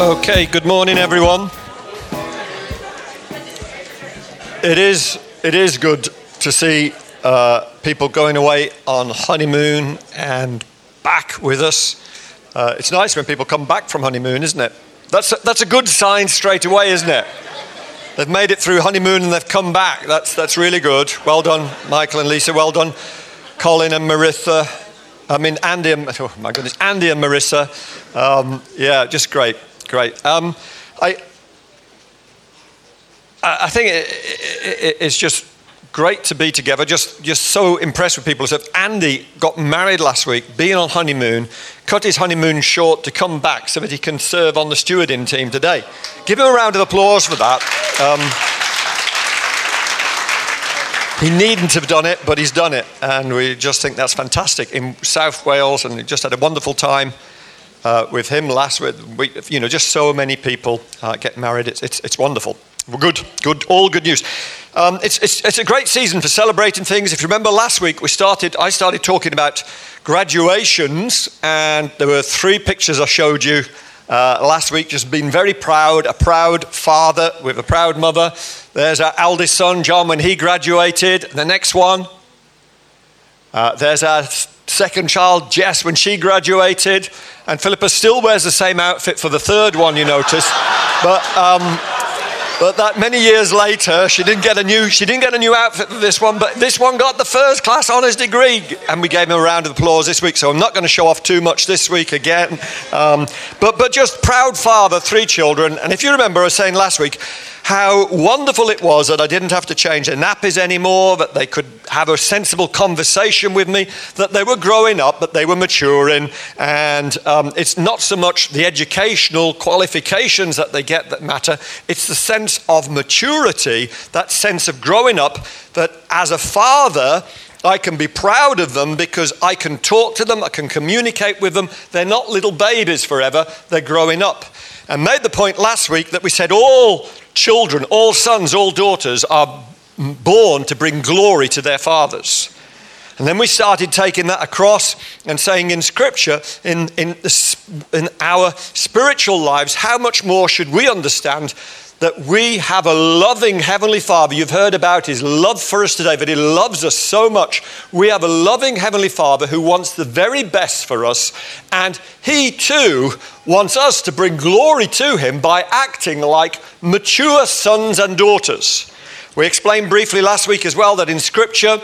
Okay, good morning, everyone. It is, it is good to see uh, people going away on honeymoon and back with us. Uh, it's nice when people come back from honeymoon, isn't it? That's a, that's a good sign straight away, isn't it? They've made it through honeymoon and they've come back. That's, that's really good. Well done, Michael and Lisa. Well done, Colin and Maritha. I mean, Andy and, oh my goodness, Andy and Marissa. Um, yeah, just great. Great. Um, I, I think it, it, it's just great to be together. Just, just so impressed with people. So Andy got married last week, being on honeymoon, cut his honeymoon short to come back so that he can serve on the stewarding team today. Give him a round of applause for that. Um, he needn't have done it, but he's done it, and we just think that's fantastic in South Wales, and he just had a wonderful time uh, with him last week. You know, just so many people uh, get married. It's, it's, it's wonderful. Well, good, good, all good news. Um, it's, it's, it's a great season for celebrating things. If you remember last week, we started, I started talking about graduations, and there were three pictures I showed you uh, last week. Just being very proud, a proud father with a proud mother. There's our eldest son, John, when he graduated. The next one, uh, there's our second child, Jess, when she graduated. And Philippa still wears the same outfit for the third one, you notice. But, um, but that many years later, she didn't get a new she didn't get a new outfit for this one, but this one got the first class honours degree, and we gave him a round of applause this week. So I'm not going to show off too much this week again, um, but but just proud father, three children, and if you remember, I was saying last week, how wonderful it was that I didn't have to change their nappies anymore, that they could have a sensible conversation with me, that they were growing up, that they were maturing. And um, it's not so much the educational qualifications that they get that matter, it's the sense of maturity, that sense of growing up, that as a father, I can be proud of them because I can talk to them, I can communicate with them. They're not little babies forever, they're growing up. And made the point last week that we said all children, all sons, all daughters are born to bring glory to their fathers. And then we started taking that across and saying in Scripture, in, in, in our spiritual lives, how much more should we understand that we have a loving Heavenly Father. You've heard about His love for us today, that He loves us so much. We have a loving Heavenly Father who wants the very best for us, and He too wants us to bring glory to Him by acting like mature sons and daughters. We explained briefly last week as well that in Scripture,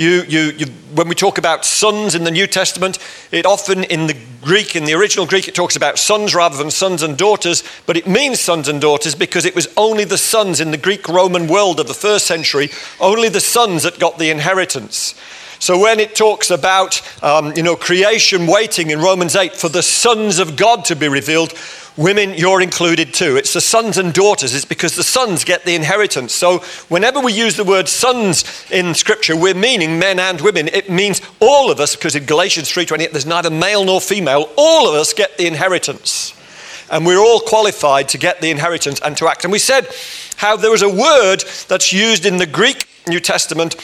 you, you, you, when we talk about sons in the New Testament, it often in the Greek, in the original Greek, it talks about sons rather than sons and daughters, but it means sons and daughters because it was only the sons in the Greek Roman world of the first century, only the sons that got the inheritance. So when it talks about um, you know creation waiting in Romans 8 for the sons of God to be revealed, Women, you're included too. It's the sons and daughters. It's because the sons get the inheritance. So whenever we use the word sons in Scripture, we're meaning men and women. It means all of us, because in Galatians 3.28, there's neither male nor female. All of us get the inheritance. And we're all qualified to get the inheritance and to act. And we said how there was a word that's used in the Greek New Testament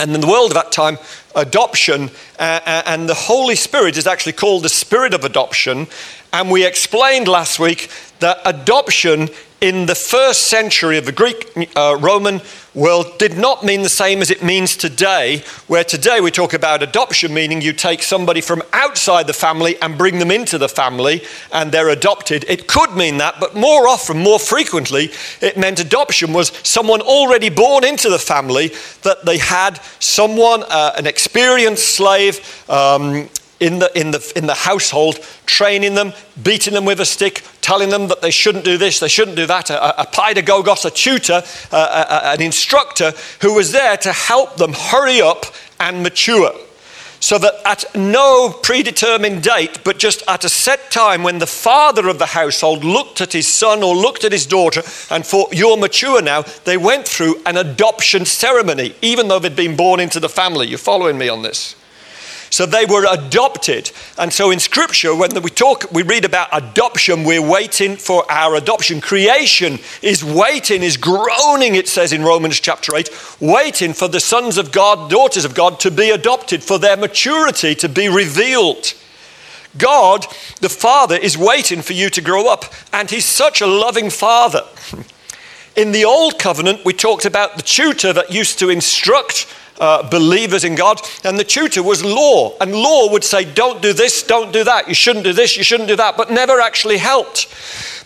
and in the world of that time, adoption, uh, uh, and the Holy Spirit is actually called the Spirit of adoption. And we explained last week that adoption in the first century of the Greek uh, Roman world did not mean the same as it means today, where today we talk about adoption, meaning you take somebody from outside the family and bring them into the family and they're adopted. It could mean that, but more often, more frequently, it meant adoption was someone already born into the family, that they had someone, uh, an experienced slave, um, in the, in, the, in the household, training them, beating them with a stick, telling them that they shouldn't do this, they shouldn't do that. A, a pedagogos, a tutor, uh, a, an instructor who was there to help them hurry up and mature. So that at no predetermined date, but just at a set time when the father of the household looked at his son or looked at his daughter and thought, You're mature now, they went through an adoption ceremony, even though they'd been born into the family. You're following me on this? So they were adopted. And so in scripture, when we talk, we read about adoption, we're waiting for our adoption. Creation is waiting, is groaning, it says in Romans chapter 8, waiting for the sons of God, daughters of God to be adopted, for their maturity to be revealed. God, the Father, is waiting for you to grow up, and He's such a loving Father. In the Old Covenant, we talked about the tutor that used to instruct uh, believers in God, and the tutor was law. And law would say, Don't do this, don't do that, you shouldn't do this, you shouldn't do that, but never actually helped.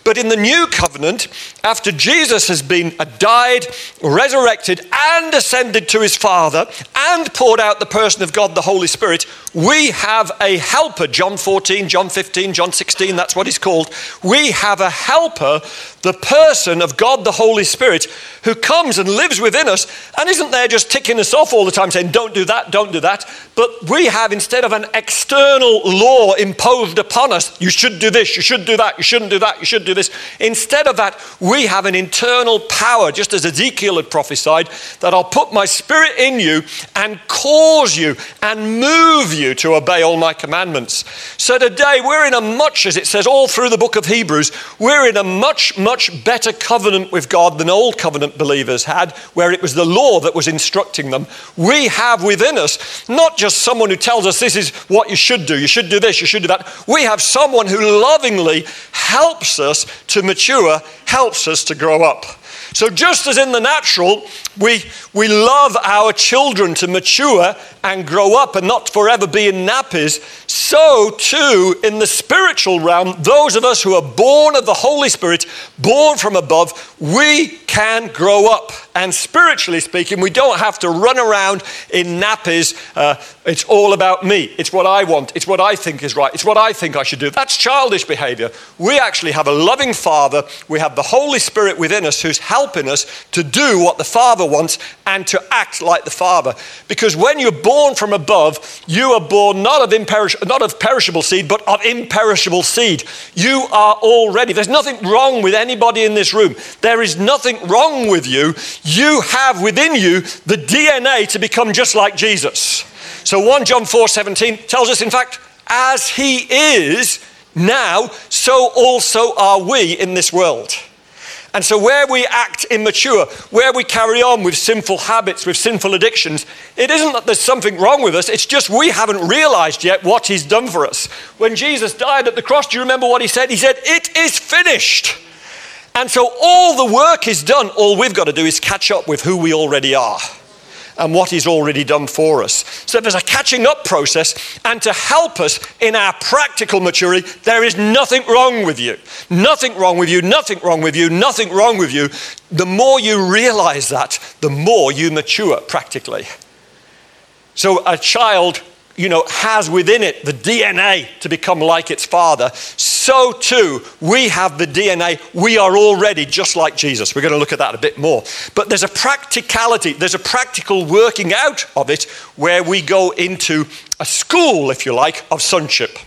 But in the new covenant, after Jesus has been uh, died, resurrected, and ascended to his Father, and poured out the person of God, the Holy Spirit, we have a helper. John 14, John 15, John 16, that's what he's called. We have a helper, the person of God, the Holy Spirit, who comes and lives within us and isn't there just ticking us off all the time saying, don't do that, don't do that. But we have, instead of an external law imposed upon us, you should do this, you should do that, you shouldn't do that, you should do this. Instead of that, we have an internal power, just as Ezekiel had prophesied, that I'll put my spirit in you and cause you and move you to obey all my commandments. So today, we're in a much, as it says all through the book of Hebrews, we're in a much, much better covenant with God than old covenant believers had, where it was the law that was instructing them. We have within us not just someone who tells us this is what you should do, you should do this, you should do that. We have someone who lovingly helps us to mature, helps us to grow up. So, just as in the natural, we, we love our children to mature and grow up and not forever be in nappies, so too in the spiritual realm, those of us who are born of the Holy Spirit, born from above, we can grow up. And spiritually speaking, we don't have to run around in nappies. Uh, it's all about me. It's what I want. It's what I think is right. It's what I think I should do. That's childish behavior. We actually have a loving Father. We have the Holy Spirit within us who's helping us to do what the Father wants and to act like the Father. Because when you're born from above, you are born not of, imperish- not of perishable seed, but of imperishable seed. You are already, there's nothing wrong with anybody in this room. There is nothing wrong with you. You have within you the DNA to become just like Jesus. So 1 John 4 17 tells us, in fact, as he is now, so also are we in this world. And so, where we act immature, where we carry on with sinful habits, with sinful addictions, it isn't that there's something wrong with us, it's just we haven't realized yet what He's done for us. When Jesus died at the cross, do you remember what He said? He said, It is finished. And so, all the work is done. All we've got to do is catch up with who we already are and what He's already done for us. So there's a catching up process, and to help us in our practical maturity, there is nothing wrong with you. Nothing wrong with you, nothing wrong with you, nothing wrong with you. The more you realize that, the more you mature practically. So a child you know, has within it the DNA to become like its father, so too we have the DNA. We are already just like Jesus. We're going to look at that a bit more. But there's a practicality, there's a practical working out of it where we go into a school, if you like, of sonship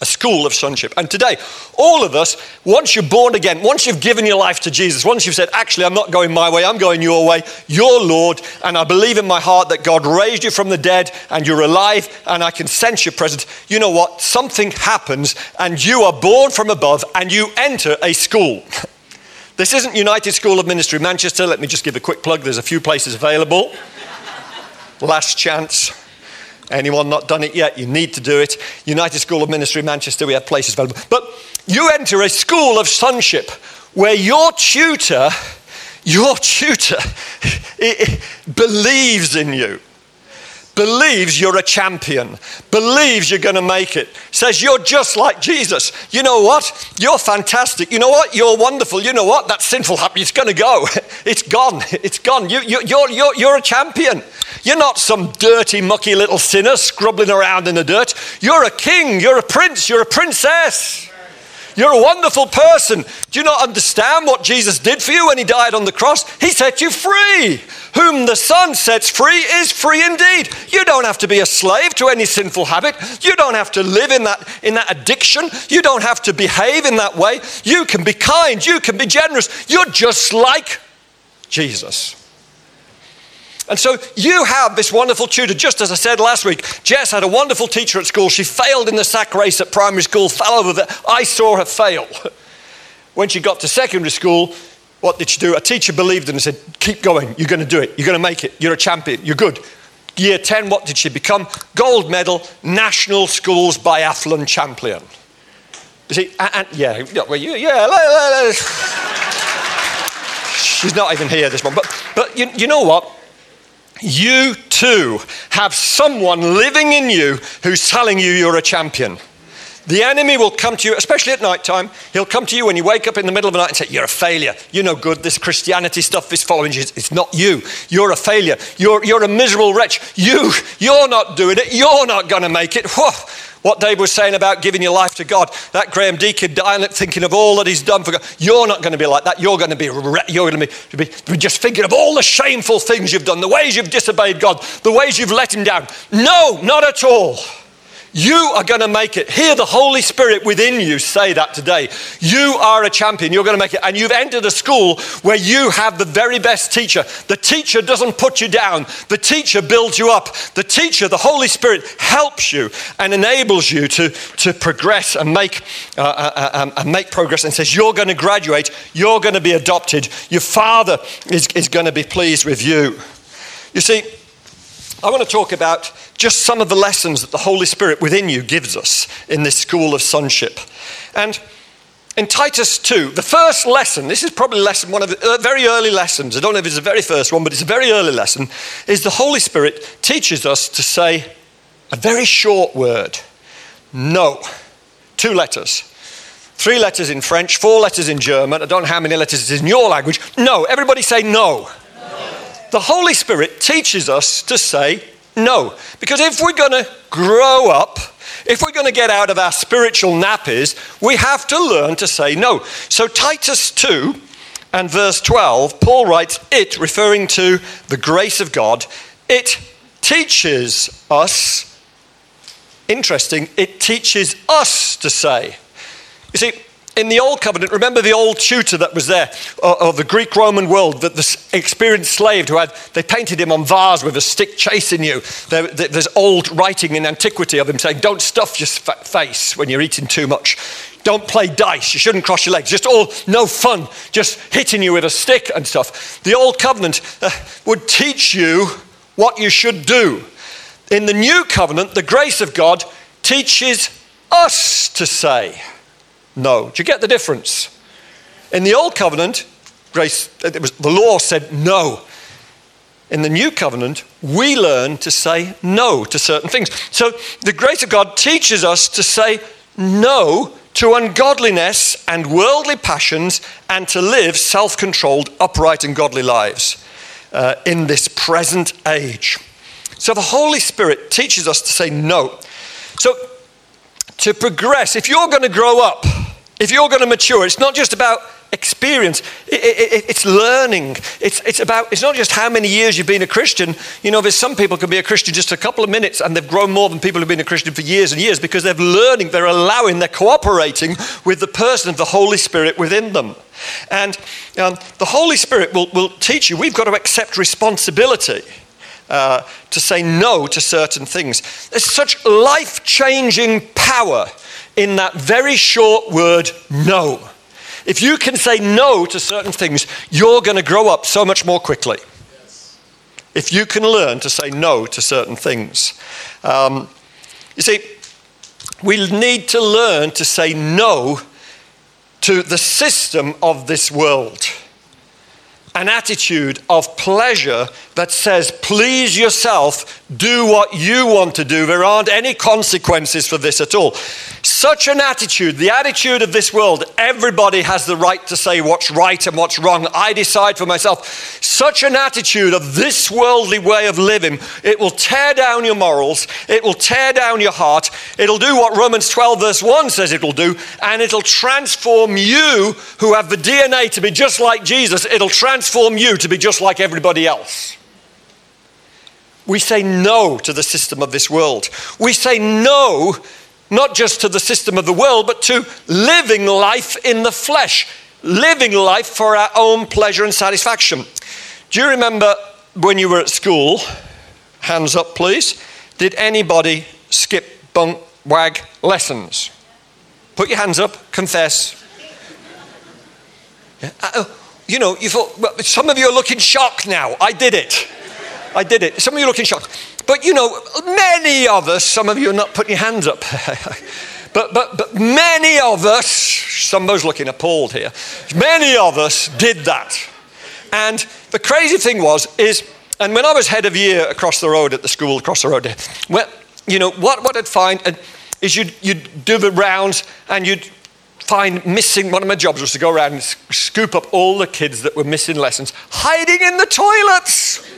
a school of sonship. And today, all of us, once you're born again, once you've given your life to Jesus, once you've said, actually, I'm not going my way, I'm going your way, you're Lord, and I believe in my heart that God raised you from the dead and you're alive and I can sense your presence, you know what? Something happens and you are born from above and you enter a school. This isn't United School of Ministry Manchester. Let me just give a quick plug. There's a few places available. Last chance. Anyone not done it yet? You need to do it. United School of Ministry, Manchester, we have places available. But you enter a school of sonship where your tutor, your tutor, believes in you believes you're a champion, believes you're going to make it, says you're just like Jesus. You know what? You're fantastic. You know what? You're wonderful. You know what? That sinful habit, it's going to go. It's gone. It's gone. You, you, you're, you're, you're a champion. You're not some dirty, mucky little sinner scrubbling around in the dirt. You're a king. You're a prince. You're a princess. You're a wonderful person. Do you not understand what Jesus did for you when he died on the cross? He set you free. Whom the Son sets free is free indeed. You don't have to be a slave to any sinful habit. You don't have to live in that, in that addiction. You don't have to behave in that way. You can be kind. You can be generous. You're just like Jesus. And so you have this wonderful tutor. Just as I said last week, Jess had a wonderful teacher at school. She failed in the sack race at primary school, fell over the. I saw her fail. When she got to secondary school, what did she do? A teacher believed in her and said, Keep going. You're going to do it. You're going to make it. You're a champion. You're good. Year 10, what did she become? Gold medal, national schools biathlon champion. You see, and, and yeah, well, yeah. She's not even here this morning. But, but you, you know what? You too have someone living in you who's telling you you're a champion. The enemy will come to you, especially at night time. He'll come to you when you wake up in the middle of the night and say, You're a failure. You're no good. This Christianity stuff is following you. It's not you. You're a failure. You're, you're a miserable wretch. You, you're not doing it. You're not going to make it. Whoa. What Dave was saying about giving your life to God, that Graham Deacon dying thinking of all that he's done for God. You're not going to be like that. You're going to be, you're going to be, be just thinking of all the shameful things you've done, the ways you've disobeyed God, the ways you've let him down. No, not at all. You are going to make it. Hear the Holy Spirit within you say that today. You are a champion. You're going to make it. And you've entered a school where you have the very best teacher. The teacher doesn't put you down, the teacher builds you up. The teacher, the Holy Spirit, helps you and enables you to, to progress and make, uh, uh, uh um, and make progress and says, You're going to graduate. You're going to be adopted. Your father is, is going to be pleased with you. You see, I want to talk about just some of the lessons that the Holy Spirit within you gives us in this school of sonship. And in Titus 2, the first lesson, this is probably lesson, one of the uh, very early lessons, I don't know if it's the very first one, but it's a very early lesson, is the Holy Spirit teaches us to say a very short word no. Two letters. Three letters in French, four letters in German. I don't know how many letters it is in your language. No. Everybody say no. no. The Holy Spirit teaches us to say no. Because if we're going to grow up, if we're going to get out of our spiritual nappies, we have to learn to say no. So, Titus 2 and verse 12, Paul writes, It, referring to the grace of God, it teaches us, interesting, it teaches us to say. You see, in the Old Covenant, remember the old tutor that was there of the Greek Roman world, that the experienced slave who had, they painted him on vase with a stick chasing you. There, there's old writing in antiquity of him saying, Don't stuff your face when you're eating too much. Don't play dice. You shouldn't cross your legs. Just all, no fun, just hitting you with a stick and stuff. The Old Covenant uh, would teach you what you should do. In the New Covenant, the grace of God teaches us to say, no. Do you get the difference? In the old covenant, grace, it was, the law said no. In the new covenant, we learn to say no to certain things. So the grace of God teaches us to say no to ungodliness and worldly passions and to live self controlled, upright, and godly lives uh, in this present age. So the Holy Spirit teaches us to say no. So to progress, if you're going to grow up, if you're going to mature, it's not just about experience, it, it, it's learning. It's, it's, about, it's not just how many years you've been a Christian. You know, there's some people can be a Christian just a couple of minutes and they've grown more than people who've been a Christian for years and years because they're learning, they're allowing, they're cooperating with the person of the Holy Spirit within them. And um, the Holy Spirit will, will teach you. We've got to accept responsibility. Uh, to say no to certain things. There's such life changing power in that very short word, no. If you can say no to certain things, you're going to grow up so much more quickly. If you can learn to say no to certain things. Um, you see, we need to learn to say no to the system of this world an attitude of pleasure that says, please yourself, do what you want to do. There aren't any consequences for this at all. Such an attitude, the attitude of this world, everybody has the right to say what's right and what's wrong. I decide for myself. Such an attitude of this worldly way of living, it will tear down your morals, it will tear down your heart, it'll do what Romans 12, verse 1 says it will do, and it'll transform you who have the DNA to be just like Jesus. It'll transform transform you to be just like everybody else. We say no to the system of this world. We say no not just to the system of the world, but to living life in the flesh, living life for our own pleasure and satisfaction. Do you remember when you were at school? Hands up, please. Did anybody skip bunk wag lessons? Put your hands up, confess. Yeah. You know, you thought, well, some of you are looking shocked now. I did it. I did it. Some of you are looking shocked. but you know, many of us, some of you are not putting your hands up. but, but, but many of us, somebody's looking appalled here, many of us did that. And the crazy thing was, is, and when I was head of year across the road at the school across the road, well, you know, what, what I'd find is you'd, you'd do the rounds and you'd find missing, one of my jobs was to go around and scoop up all the kids that were missing lessons, hiding in the toilets.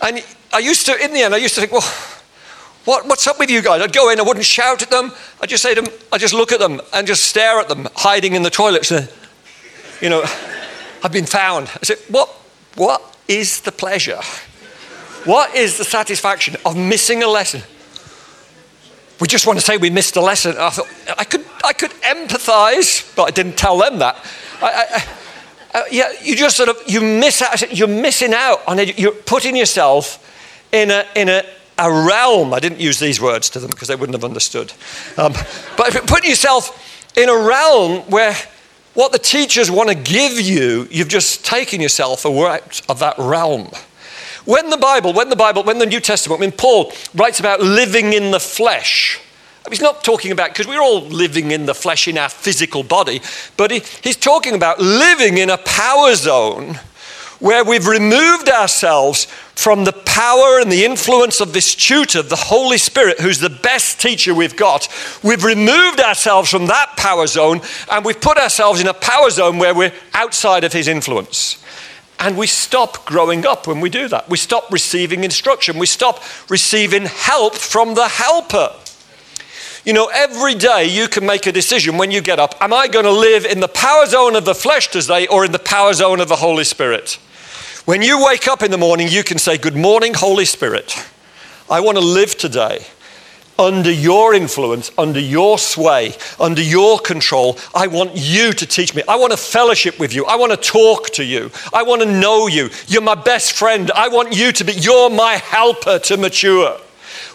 and I used to, in the end, I used to think, well, what, what's up with you guys? I'd go in, I wouldn't shout at them. I'd just say to them, I'd just look at them and just stare at them, hiding in the toilets. And, You know, I've been found. I said, what, what is the pleasure? What is the satisfaction of missing a lesson? We just want to say we missed a lesson. I thought I could, I could empathize, but I didn't tell them that. I, I, uh, yeah, you just sort of you miss out. You're missing out on it. You're putting yourself in a in a, a realm. I didn't use these words to them because they wouldn't have understood. Um, but putting yourself in a realm where what the teachers want to give you, you've just taken yourself out of that realm. When the Bible, when the Bible, when the New Testament, when Paul writes about living in the flesh, he's not talking about, because we're all living in the flesh in our physical body, but he, he's talking about living in a power zone where we've removed ourselves from the power and the influence of this tutor, the Holy Spirit, who's the best teacher we've got. We've removed ourselves from that power zone and we've put ourselves in a power zone where we're outside of his influence. And we stop growing up when we do that. We stop receiving instruction. We stop receiving help from the helper. You know, every day you can make a decision when you get up Am I going to live in the power zone of the flesh today or in the power zone of the Holy Spirit? When you wake up in the morning, you can say, Good morning, Holy Spirit. I want to live today under your influence, under your sway, under your control. I want you to teach me. I want to fellowship with you. I want to talk to you. I want to know you. You're my best friend. I want you to be, you're my helper to mature.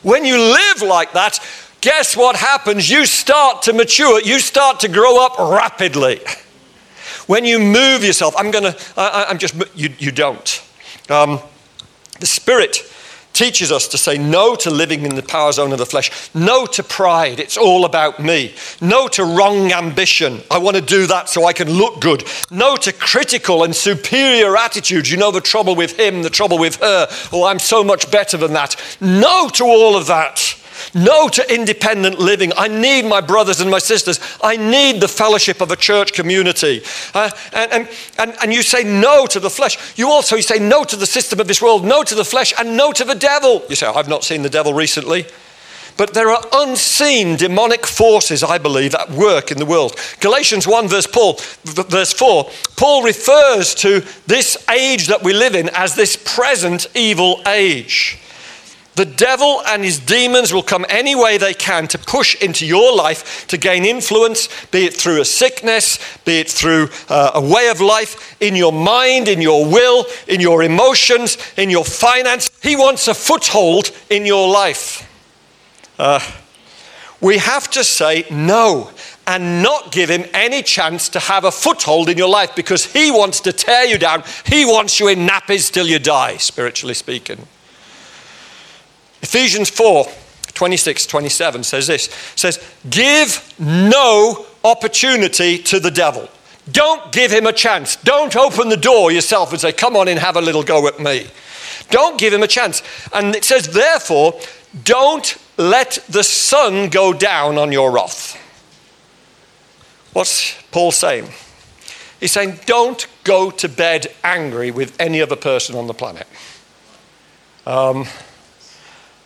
When you live like that, guess what happens? You start to mature, you start to grow up rapidly. When you move yourself, I'm going to, I'm just, you, you don't. Um, the Spirit teaches us to say no to living in the power zone of the flesh, no to pride, it's all about me, no to wrong ambition, I want to do that so I can look good, no to critical and superior attitudes, you know the trouble with him, the trouble with her, oh, I'm so much better than that, no to all of that. No to independent living. I need my brothers and my sisters. I need the fellowship of a church community. Uh, and, and, and, you say no to the flesh. You also you say no to the system of this world, no to the flesh, and no to the devil. You say, I've not seen the devil recently. But there are unseen demonic forces, I believe, at work in the world. Galatians 1, verse, Paul, verse 4, Paul refers to this age that we live in as this present evil age. The devil and his demons will come any way they can to push into your life to gain influence, be it through a sickness, be it through uh, a way of life, in your mind, in your will, in your emotions, in your finance. He wants a foothold in your life. Uh, we have to say no and not give him any chance to have a foothold in your life because he wants to tear you down. He wants you in nappies till you die, spiritually speaking. Ephesians 4 26, 27 says this says, Give no opportunity to the devil. Don't give him a chance. Don't open the door yourself and say, Come on in, have a little go at me. Don't give him a chance. And it says, Therefore, don't let the sun go down on your wrath. What's Paul saying? He's saying, Don't go to bed angry with any other person on the planet. Um,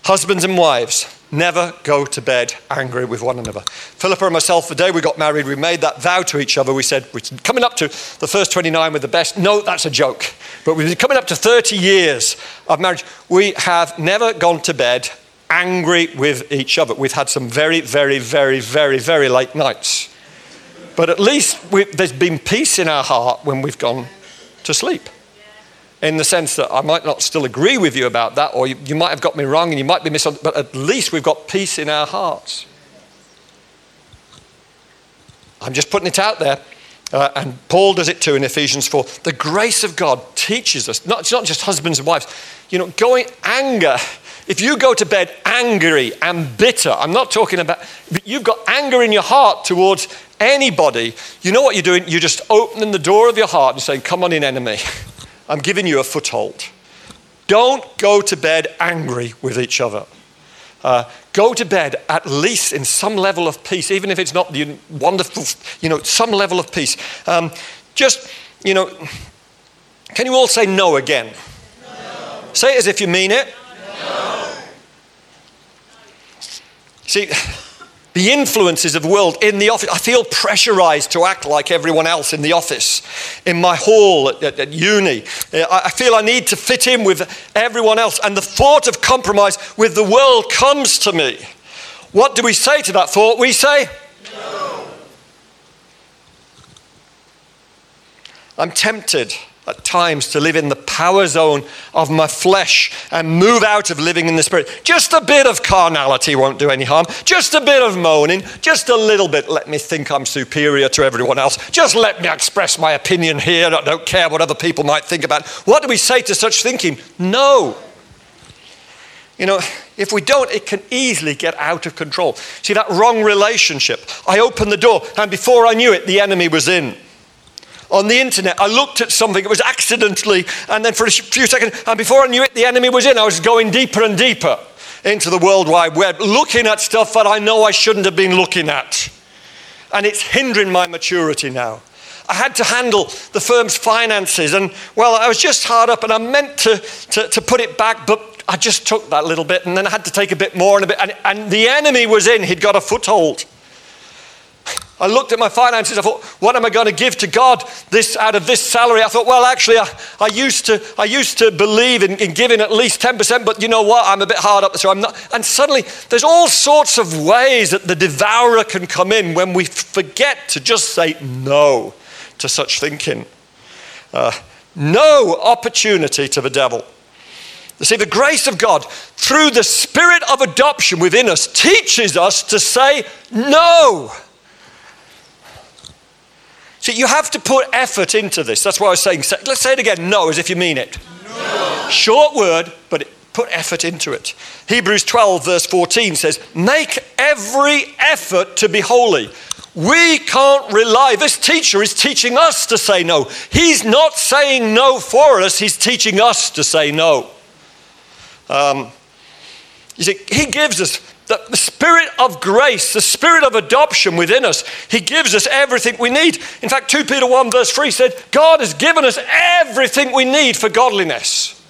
Husbands and wives, never go to bed angry with one another. Philippa and myself, the day we got married, we made that vow to each other. We said, we're coming up to the first 29 with the best. No, that's a joke. But we've been coming up to 30 years of marriage. We have never gone to bed angry with each other. We've had some very, very, very, very, very late nights. But at least there's been peace in our heart when we've gone to sleep in the sense that I might not still agree with you about that, or you, you might have got me wrong and you might be misunderstood, but at least we've got peace in our hearts. I'm just putting it out there. Uh, and Paul does it too in Ephesians 4. The grace of God teaches us, not, it's not just husbands and wives, you know, going anger if you go to bed angry and bitter, I'm not talking about, you've got anger in your heart towards anybody, you know what you're doing? You're just opening the door of your heart and saying, Come on in, enemy. I'm giving you a foothold. Don't go to bed angry with each other. Uh, go to bed at least in some level of peace, even if it's not the wonderful, you know, some level of peace. Um, just, you know, can you all say no again? No. Say it as if you mean it. No. See, the influences of the world in the office. I feel pressurized to act like everyone else in the office, in my hall, at, at, at, uni. Uh, I feel I need to fit in with everyone else. And the thought of compromise with the world comes to me. What do we say to that thought? We say, no. I'm tempted at times to live in the power zone of my flesh and move out of living in the spirit. Just a bit of carnality won't do any harm. Just a bit of moaning. Just a little bit. Let me think I'm superior to everyone else. Just let me express my opinion here. I don't care what other people might think about. What do we say to such thinking? No. You know, if we don't, it can easily get out of control. See, that wrong relationship. I opened the door, and before I knew it, the enemy was in on the internet. I looked at something, it was accidentally, and then for a few seconds, and before I knew it, the enemy was in. I was going deeper and deeper into the World Wide Web, looking at stuff that I know I shouldn't have been looking at. And it's hindering my maturity now. I had to handle the firm's finances, and well, I was just hard up, and I meant to, to, to put it back, but I just took that little bit, and then I had to take a bit more and a bit, and, and the enemy was in. He'd got a foothold. I looked at my finances. I thought, what am I going to give to God this out of this salary? I thought, well, actually, I, I used to I used to believe in, in giving at least 10%, but you know what? I'm a bit hard up, so I'm not. And suddenly, there's all sorts of ways that the devourer can come in when we forget to just say no to such thinking. Uh, no opportunity to the devil. See, the grace of God through the spirit of adoption within us teaches us to say no. See, you have to put effort into this. That's why I was saying, let's say it again no, as if you mean it. No. Short word, but put effort into it. Hebrews 12, verse 14 says, Make every effort to be holy. We can't rely. This teacher is teaching us to say no. He's not saying no for us, he's teaching us to say no. Um, you see, he gives us the, spirit of grace, the spirit of adoption within us, He gives us everything we need. In fact, 2 Peter 1, verse 3 said, God has given us everything we need for godliness.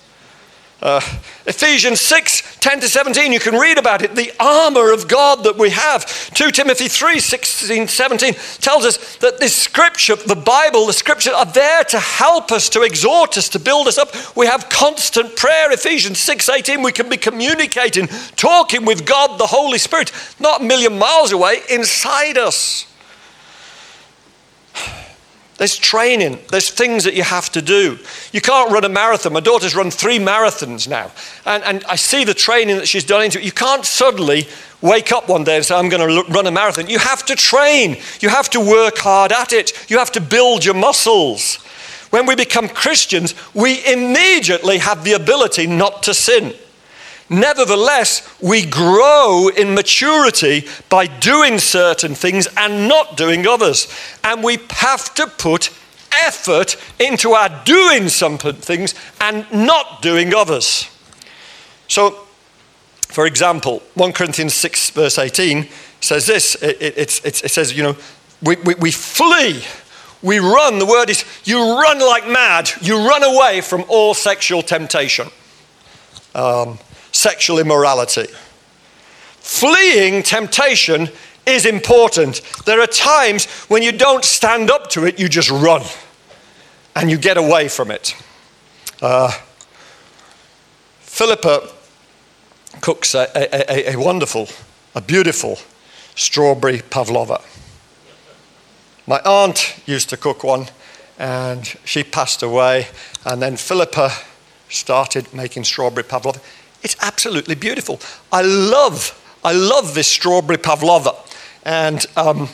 Uh, Ephesians 6 10 to 17, you can read about it. The armor of God that we have. 2 Timothy 3 16 17 tells us that this scripture, the Bible, the scriptures are there to help us, to exhort us, to build us up. We have constant prayer. Ephesians 6 18, we can be communicating, talking with God, the Holy Spirit, not a million miles away, inside us. There's training, there's things that you have to do. You can't run a marathon. My daughter's run three marathons now. And, and I see the training that she's done into it. You can't suddenly wake up one day and say, I'm going to run a marathon. You have to train, you have to work hard at it, you have to build your muscles. When we become Christians, we immediately have the ability not to sin. Nevertheless, we grow in maturity by doing certain things and not doing others. And we have to put effort into our doing some things and not doing others. So, for example, 1 Corinthians 6, verse 18 says this it, it, it, it says, you know, we, we, we flee we run. The word is you run like mad. You run away from all sexual temptation. Um, sexual immorality. Fleeing temptation is important. There are times when you don't stand up to it, you just run and you get away from it. Uh, Philippa cooks a, a, a, wonderful, a beautiful strawberry pavlova. My aunt used to cook one and she passed away, and then Philippa started making strawberry pavlova. It's absolutely beautiful. I love, I love this strawberry pavlova. And um,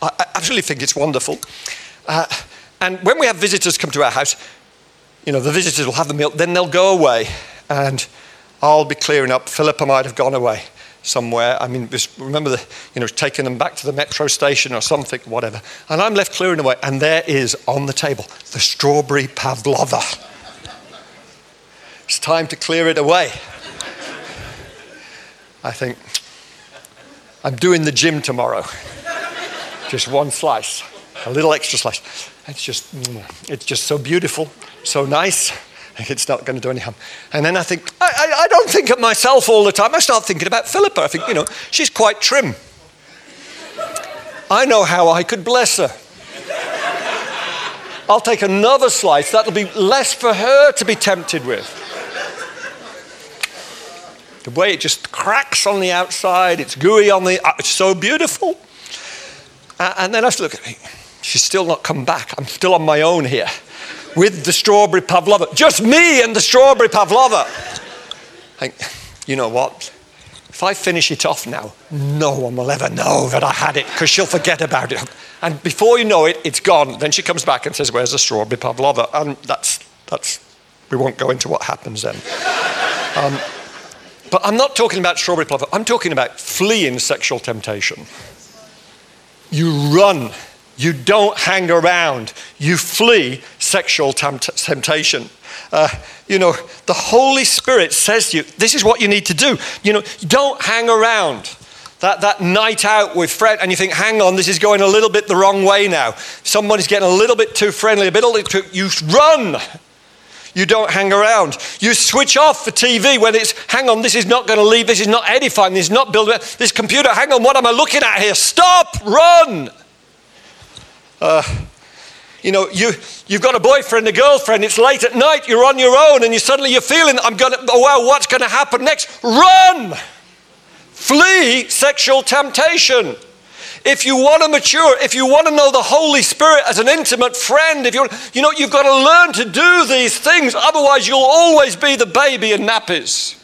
I, I absolutely think it's wonderful. Uh, and when we have visitors come to our house, you know, the visitors will have the meal, then they'll go away. And I'll be clearing up. Philippa might have gone away somewhere. I mean, remember, the, you know, taking them back to the metro station or something, whatever. And I'm left clearing away, and there is on the table the strawberry pavlova. It's time to clear it away. I think, I'm doing the gym tomorrow. just one slice, a little extra slice. It's just, it's just so beautiful, so nice. It's not going to do any harm. And then I think, I, I, I don't think of myself all the time. I start thinking about Philippa. I think, you know, she's quite trim. I know how I could bless her. I'll take another slice. That'll be less for her to be tempted with. The way it just cracks on the outside, it's gooey on the, uh, it's so beautiful. And then I look at me. She's still not come back. I'm still on my own here with the strawberry pavlova. Just me and the strawberry pavlova. Think, you know what? If I finish it off now, no one will ever know that I had it because she'll forget about it. And before you know it, it's gone. Then she comes back and says, Where's the strawberry pavlova? And that's, that's we won't go into what happens then. Um, but I'm not talking about strawberry pavlova, I'm talking about fleeing sexual temptation. You run, you don't hang around, you flee sexual tempt- temptation. Uh, you know, the Holy Spirit says to you, this is what you need to do. You know, don't hang around. That, that night out with friends, and you think, hang on, this is going a little bit the wrong way now. Somebody's getting a little bit too friendly, a bit too, you run. You don't hang around. You switch off the TV when it's, hang on, this is not going to leave, this is not edifying, this is not building, this computer, hang on, what am I looking at here? Stop, run. Uh, you know, you, you've got a boyfriend, a girlfriend, it's late at night, you're on your own, and you suddenly you're feeling, I'm going to, oh wow, what's going to happen next? Run! Flee sexual temptation. If you want to mature, if you want to know the Holy Spirit as an intimate friend, if you you know, you've got to learn to do these things. Otherwise, you'll always be the baby in nappies.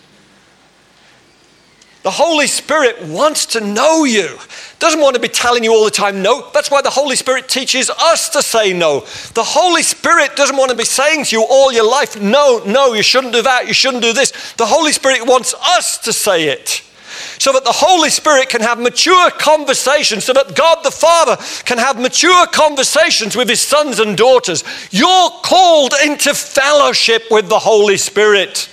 The Holy Spirit wants to know you. Doesn't want to be telling you all the time no. That's why the Holy Spirit teaches us to say no. The Holy Spirit doesn't want to be saying to you all your life, no, no, you shouldn't do that, you shouldn't do this. The Holy Spirit wants us to say it so that the Holy Spirit can have mature conversations, so that God the Father can have mature conversations with his sons and daughters. You're called into fellowship with the Holy Spirit,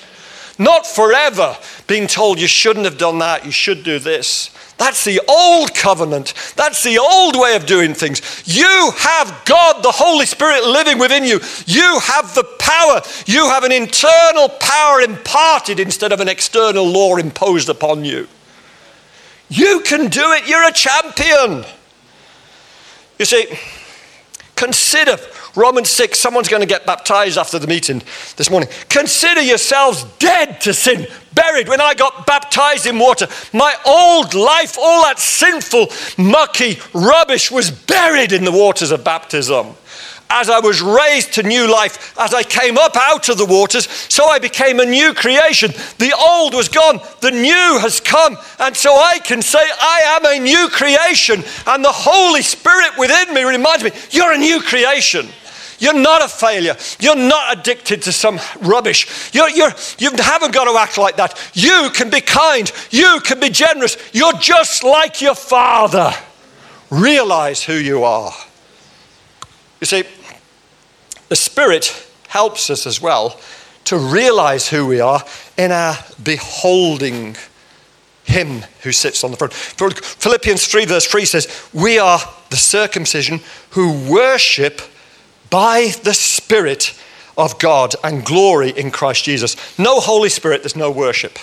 not forever being told you shouldn't have done that, you should do this. That's the old covenant. That's the old way of doing things. You have God, the Holy Spirit, living within you. You have the power. You have an internal power imparted instead of an external law imposed upon you. You can do it. You're a champion. You see, consider Romans 6, someone's going to get baptized after the meeting this morning. Consider yourselves dead to sin, buried. When I got baptized in water, my old life, all that sinful, mucky rubbish was buried in the waters of baptism as I was raised to new life, as I came up out of the waters, so I became a new creation. The old was gone, the new has come. And so I can say, I am a new creation. And the Holy Spirit within me reminds me, you're a new creation. You're not a failure. You're not addicted to some rubbish. You're, you're, you haven't got to act like that. You can be kind. You can be generous. You're just like your Father. Realize who you are. You see, the Spirit helps us as well to realize who we are in our beholding Him who sits on the throne. Philippians 3, verse 3 says, We are the circumcision who worship by the Spirit of God and glory in Christ Jesus. No Holy Spirit, there's no worship.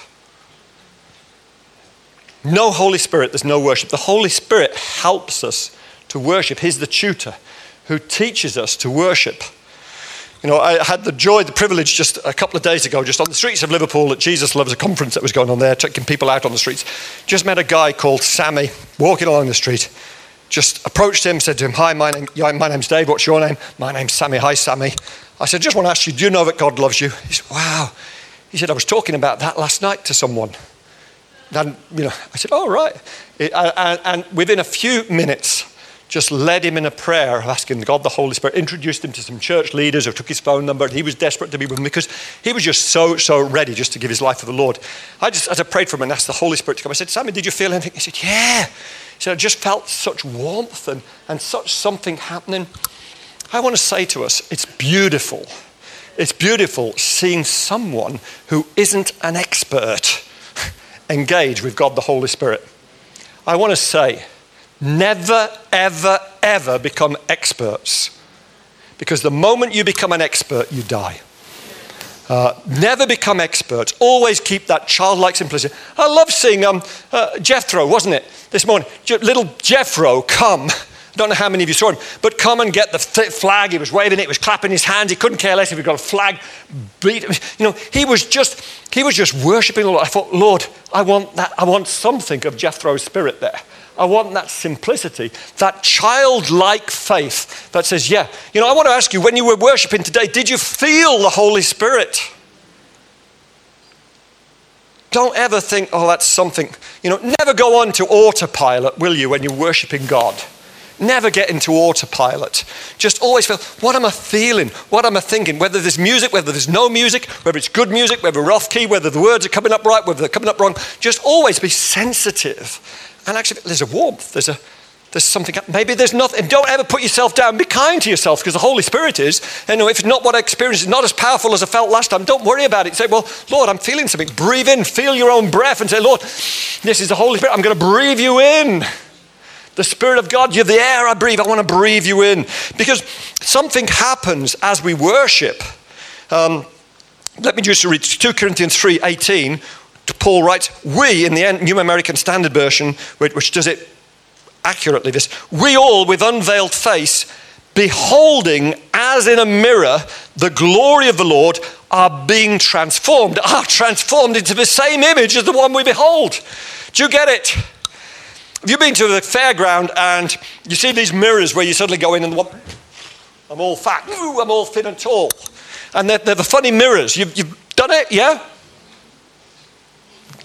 No Holy Spirit, there's no worship. The Holy Spirit helps us to worship. He's the tutor who teaches us to worship. You know, I had the joy, the privilege just a couple of days ago, just on the streets of Liverpool at Jesus Loves, a conference that was going on there, taking people out on the streets. Just met a guy called Sammy walking along the street. Just approached him, said to him, Hi, my, name, my name's Dave, what's your name? My name's Sammy. Hi, Sammy. I said, Just want to ask you, do you know that God loves you? He said, Wow. He said, I was talking about that last night to someone. And, you know, I said, Oh, right. It, and, and within a few minutes, just led him in a prayer of asking God the Holy Spirit, introduced him to some church leaders who took his phone number, and he was desperate to be with them because he was just so, so ready just to give his life to the Lord. I just, as I prayed for him and asked the Holy Spirit to come, I said, Sammy, did you feel anything? He said, Yeah. He said, I just felt such warmth and, and such something happening. I want to say to us, it's beautiful. It's beautiful seeing someone who isn't an expert engage with God the Holy Spirit. I want to say, Never, ever, ever become experts. Because the moment you become an expert, you die. Uh, never become experts. Always keep that childlike simplicity. I love seeing um, uh, Jethro, wasn't it, this morning? Je- little Jethro come. I don't know how many of you saw him, but come and get the flag. He was waving it, he was clapping his hands. He couldn't care less if he got a flag. Beat, you know, he was just he was just worshiping the Lord. I thought, Lord, I want that. I want something of Jethro's spirit there. I want that simplicity, that childlike faith that says, Yeah, you know, I want to ask you, when you were worshiping today, did you feel the Holy Spirit? Don't ever think, oh, that's something. You know, never go on to autopilot, will you, when you're worshiping God? Never get into autopilot. Just always feel, what am I feeling? What am I thinking? Whether there's music, whether there's no music, whether it's good music, whether we're off key, whether the words are coming up right, whether they're coming up wrong. Just always be sensitive and actually, there's a warmth, there's a there's something, maybe there's nothing. Don't ever put yourself down. Be kind to yourself because the Holy Spirit is. And if it's not what I experienced, it's not as powerful as I felt last time, don't worry about it. Say, well, Lord, I'm feeling something. Breathe in, feel your own breath, and say, Lord, this is the Holy Spirit. I'm going to breathe you in. The Spirit of God, you're the air I breathe. I want to breathe you in. Because something happens as we worship. Um, let me just read 2 Corinthians 3 18 Paul writes, We, in the New American Standard Version, which does it accurately, this, we all with unveiled face, beholding as in a mirror the glory of the Lord, are being transformed, are transformed into the same image as the one we behold. Do you get it? Have you been to the fairground and you see these mirrors where you suddenly go in and what? I'm all fat, Ooh, I'm all thin and tall. And they're, they're the funny mirrors. You've, you've done it, yeah?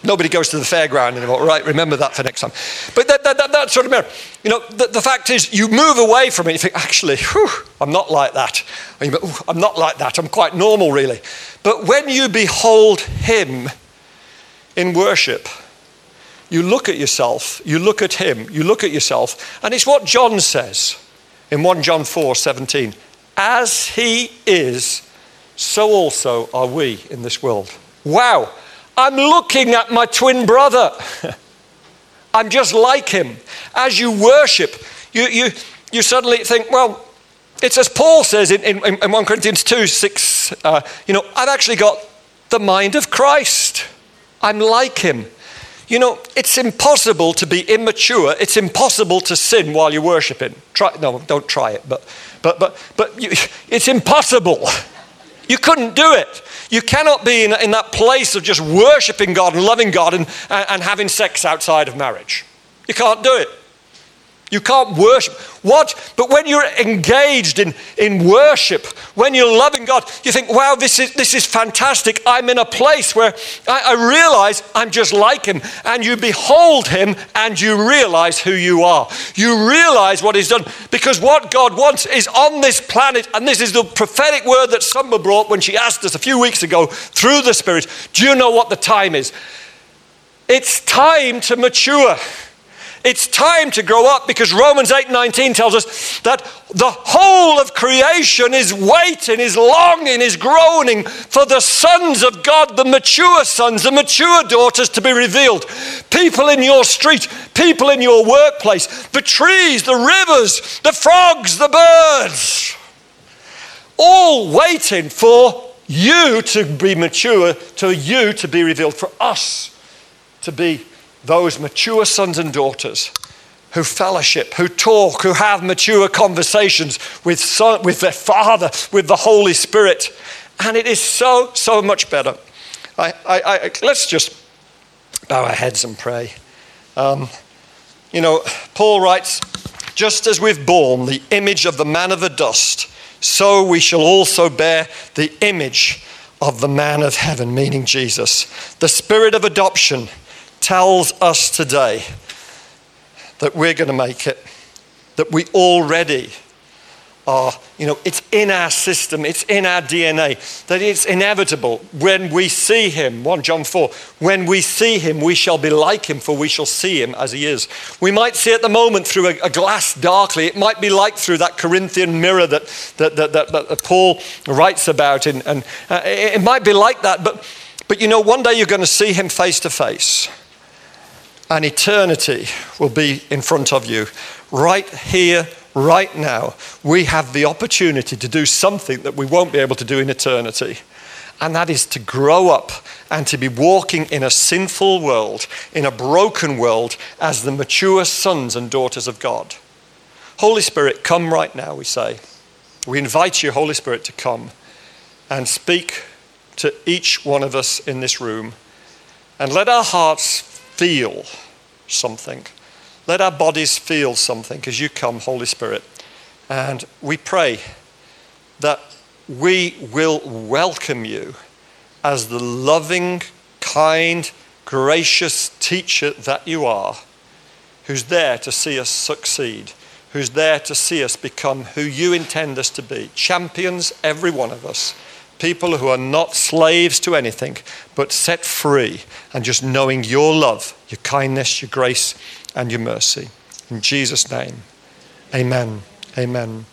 Nobody goes to the fairground anymore. Right, remember that for next time. But that, that, that, that sort of mirror. You know, the, the, fact is, you move away from it. You think, actually, whew, I'm not like that. I'm not like that. I'm quite normal, really. But when you behold Him in worship, you look at yourself, you look at Him, you look at yourself, and it's what John says in 1 John 4 17. As He is, so also are we in this world. Wow. I'm looking at my twin brother. I'm just like him. As you worship, you, you, you suddenly think, well, it's as Paul says in, in, in 1 Corinthians 2 6, uh, you know, I've actually got the mind of Christ. I'm like him. You know, it's impossible to be immature. It's impossible to sin while you're worshiping. Try, no, don't try it, but, but, but, but you, it's impossible. You couldn't do it. You cannot be in, in that place of just worshiping God and loving God and, and, and having sex outside of marriage. You can't do it. You can't worship. What? But when you're engaged in, in worship, when you're loving God, you think, wow, this is, this is fantastic. I'm in a place where I, I realize I'm just like Him. And you behold Him and you realize who you are. You realize what He's done. Because what God wants is on this planet, and this is the prophetic word that Summer brought when she asked us a few weeks ago through the Spirit. Do you know what the time is? It's time to mature. It's time to grow up because Romans 8:19 tells us that the whole of creation is waiting, is longing, is groaning for the sons of God, the mature sons, the mature daughters to be revealed. People in your street, people in your workplace, the trees, the rivers, the frogs, the birds, all waiting for you to be mature, to you to be revealed, for us to be those mature sons and daughters who fellowship, who talk, who have mature conversations with, son, with their Father, with the Holy Spirit. And it is so, so much better. I, I, I, let's just bow our heads and pray. Um, you know, Paul writes, just as we've borne the image of the man of the dust, so we shall also bear the image of the man of heaven, meaning Jesus. The spirit of adoption tells us today that we're going to make it. that we already are, you know, it's in our system, it's in our DNA, that it's inevitable. When we see him, 1 John 4, when we see him, we shall be like him, for we shall see him as he is. We might see at the moment through a, a glass darkly. It might be like through that Corinthian mirror that, that, that, that, that Paul writes about. And, and uh, it, it might be like that, but, but you know, one day you're going to see him face to face. And eternity will be in front of you, right here, right now, we have the opportunity to do something that we won't be able to do in eternity. And that is to grow up and to be walking in a sinful world, in a broken world, as the mature sons and daughters of God. Holy Spirit, come right now, we say. We invite you, Holy Spirit, to come and speak to each one of us in this room. And let our hearts feel something. Let our bodies feel something as you come, Holy Spirit. And we pray that we will welcome you as the loving, kind, gracious teacher that you are, who's there to see us succeed, who's there to see us become who you intend us to be. Champions, every one of us. People who are not slaves to anything, but set free and just knowing your love, your kindness, your grace, and your mercy. In Jesus' name, amen. Amen.